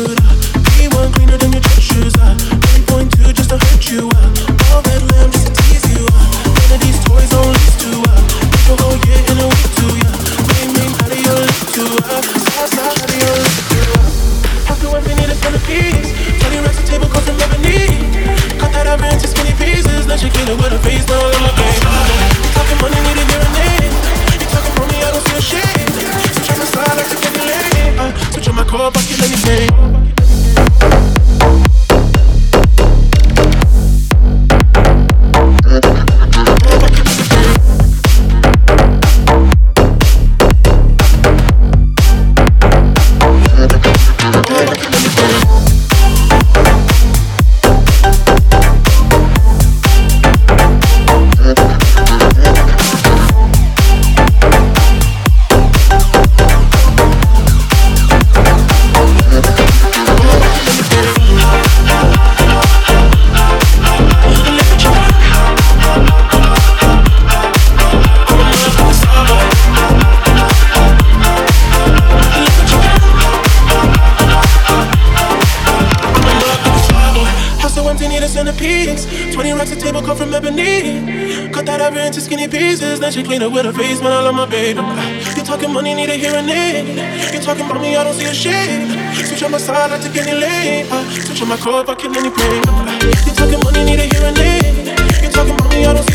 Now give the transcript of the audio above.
Uh. Then she clean up with her face, man, I love my baby. You talking money, need a hearing aid. You talking about me, I don't see a shade. Switch on my side, I take any lane. Switch on my car, if I kill any pain. You talking money, need a hearing aid. You talking about me, I don't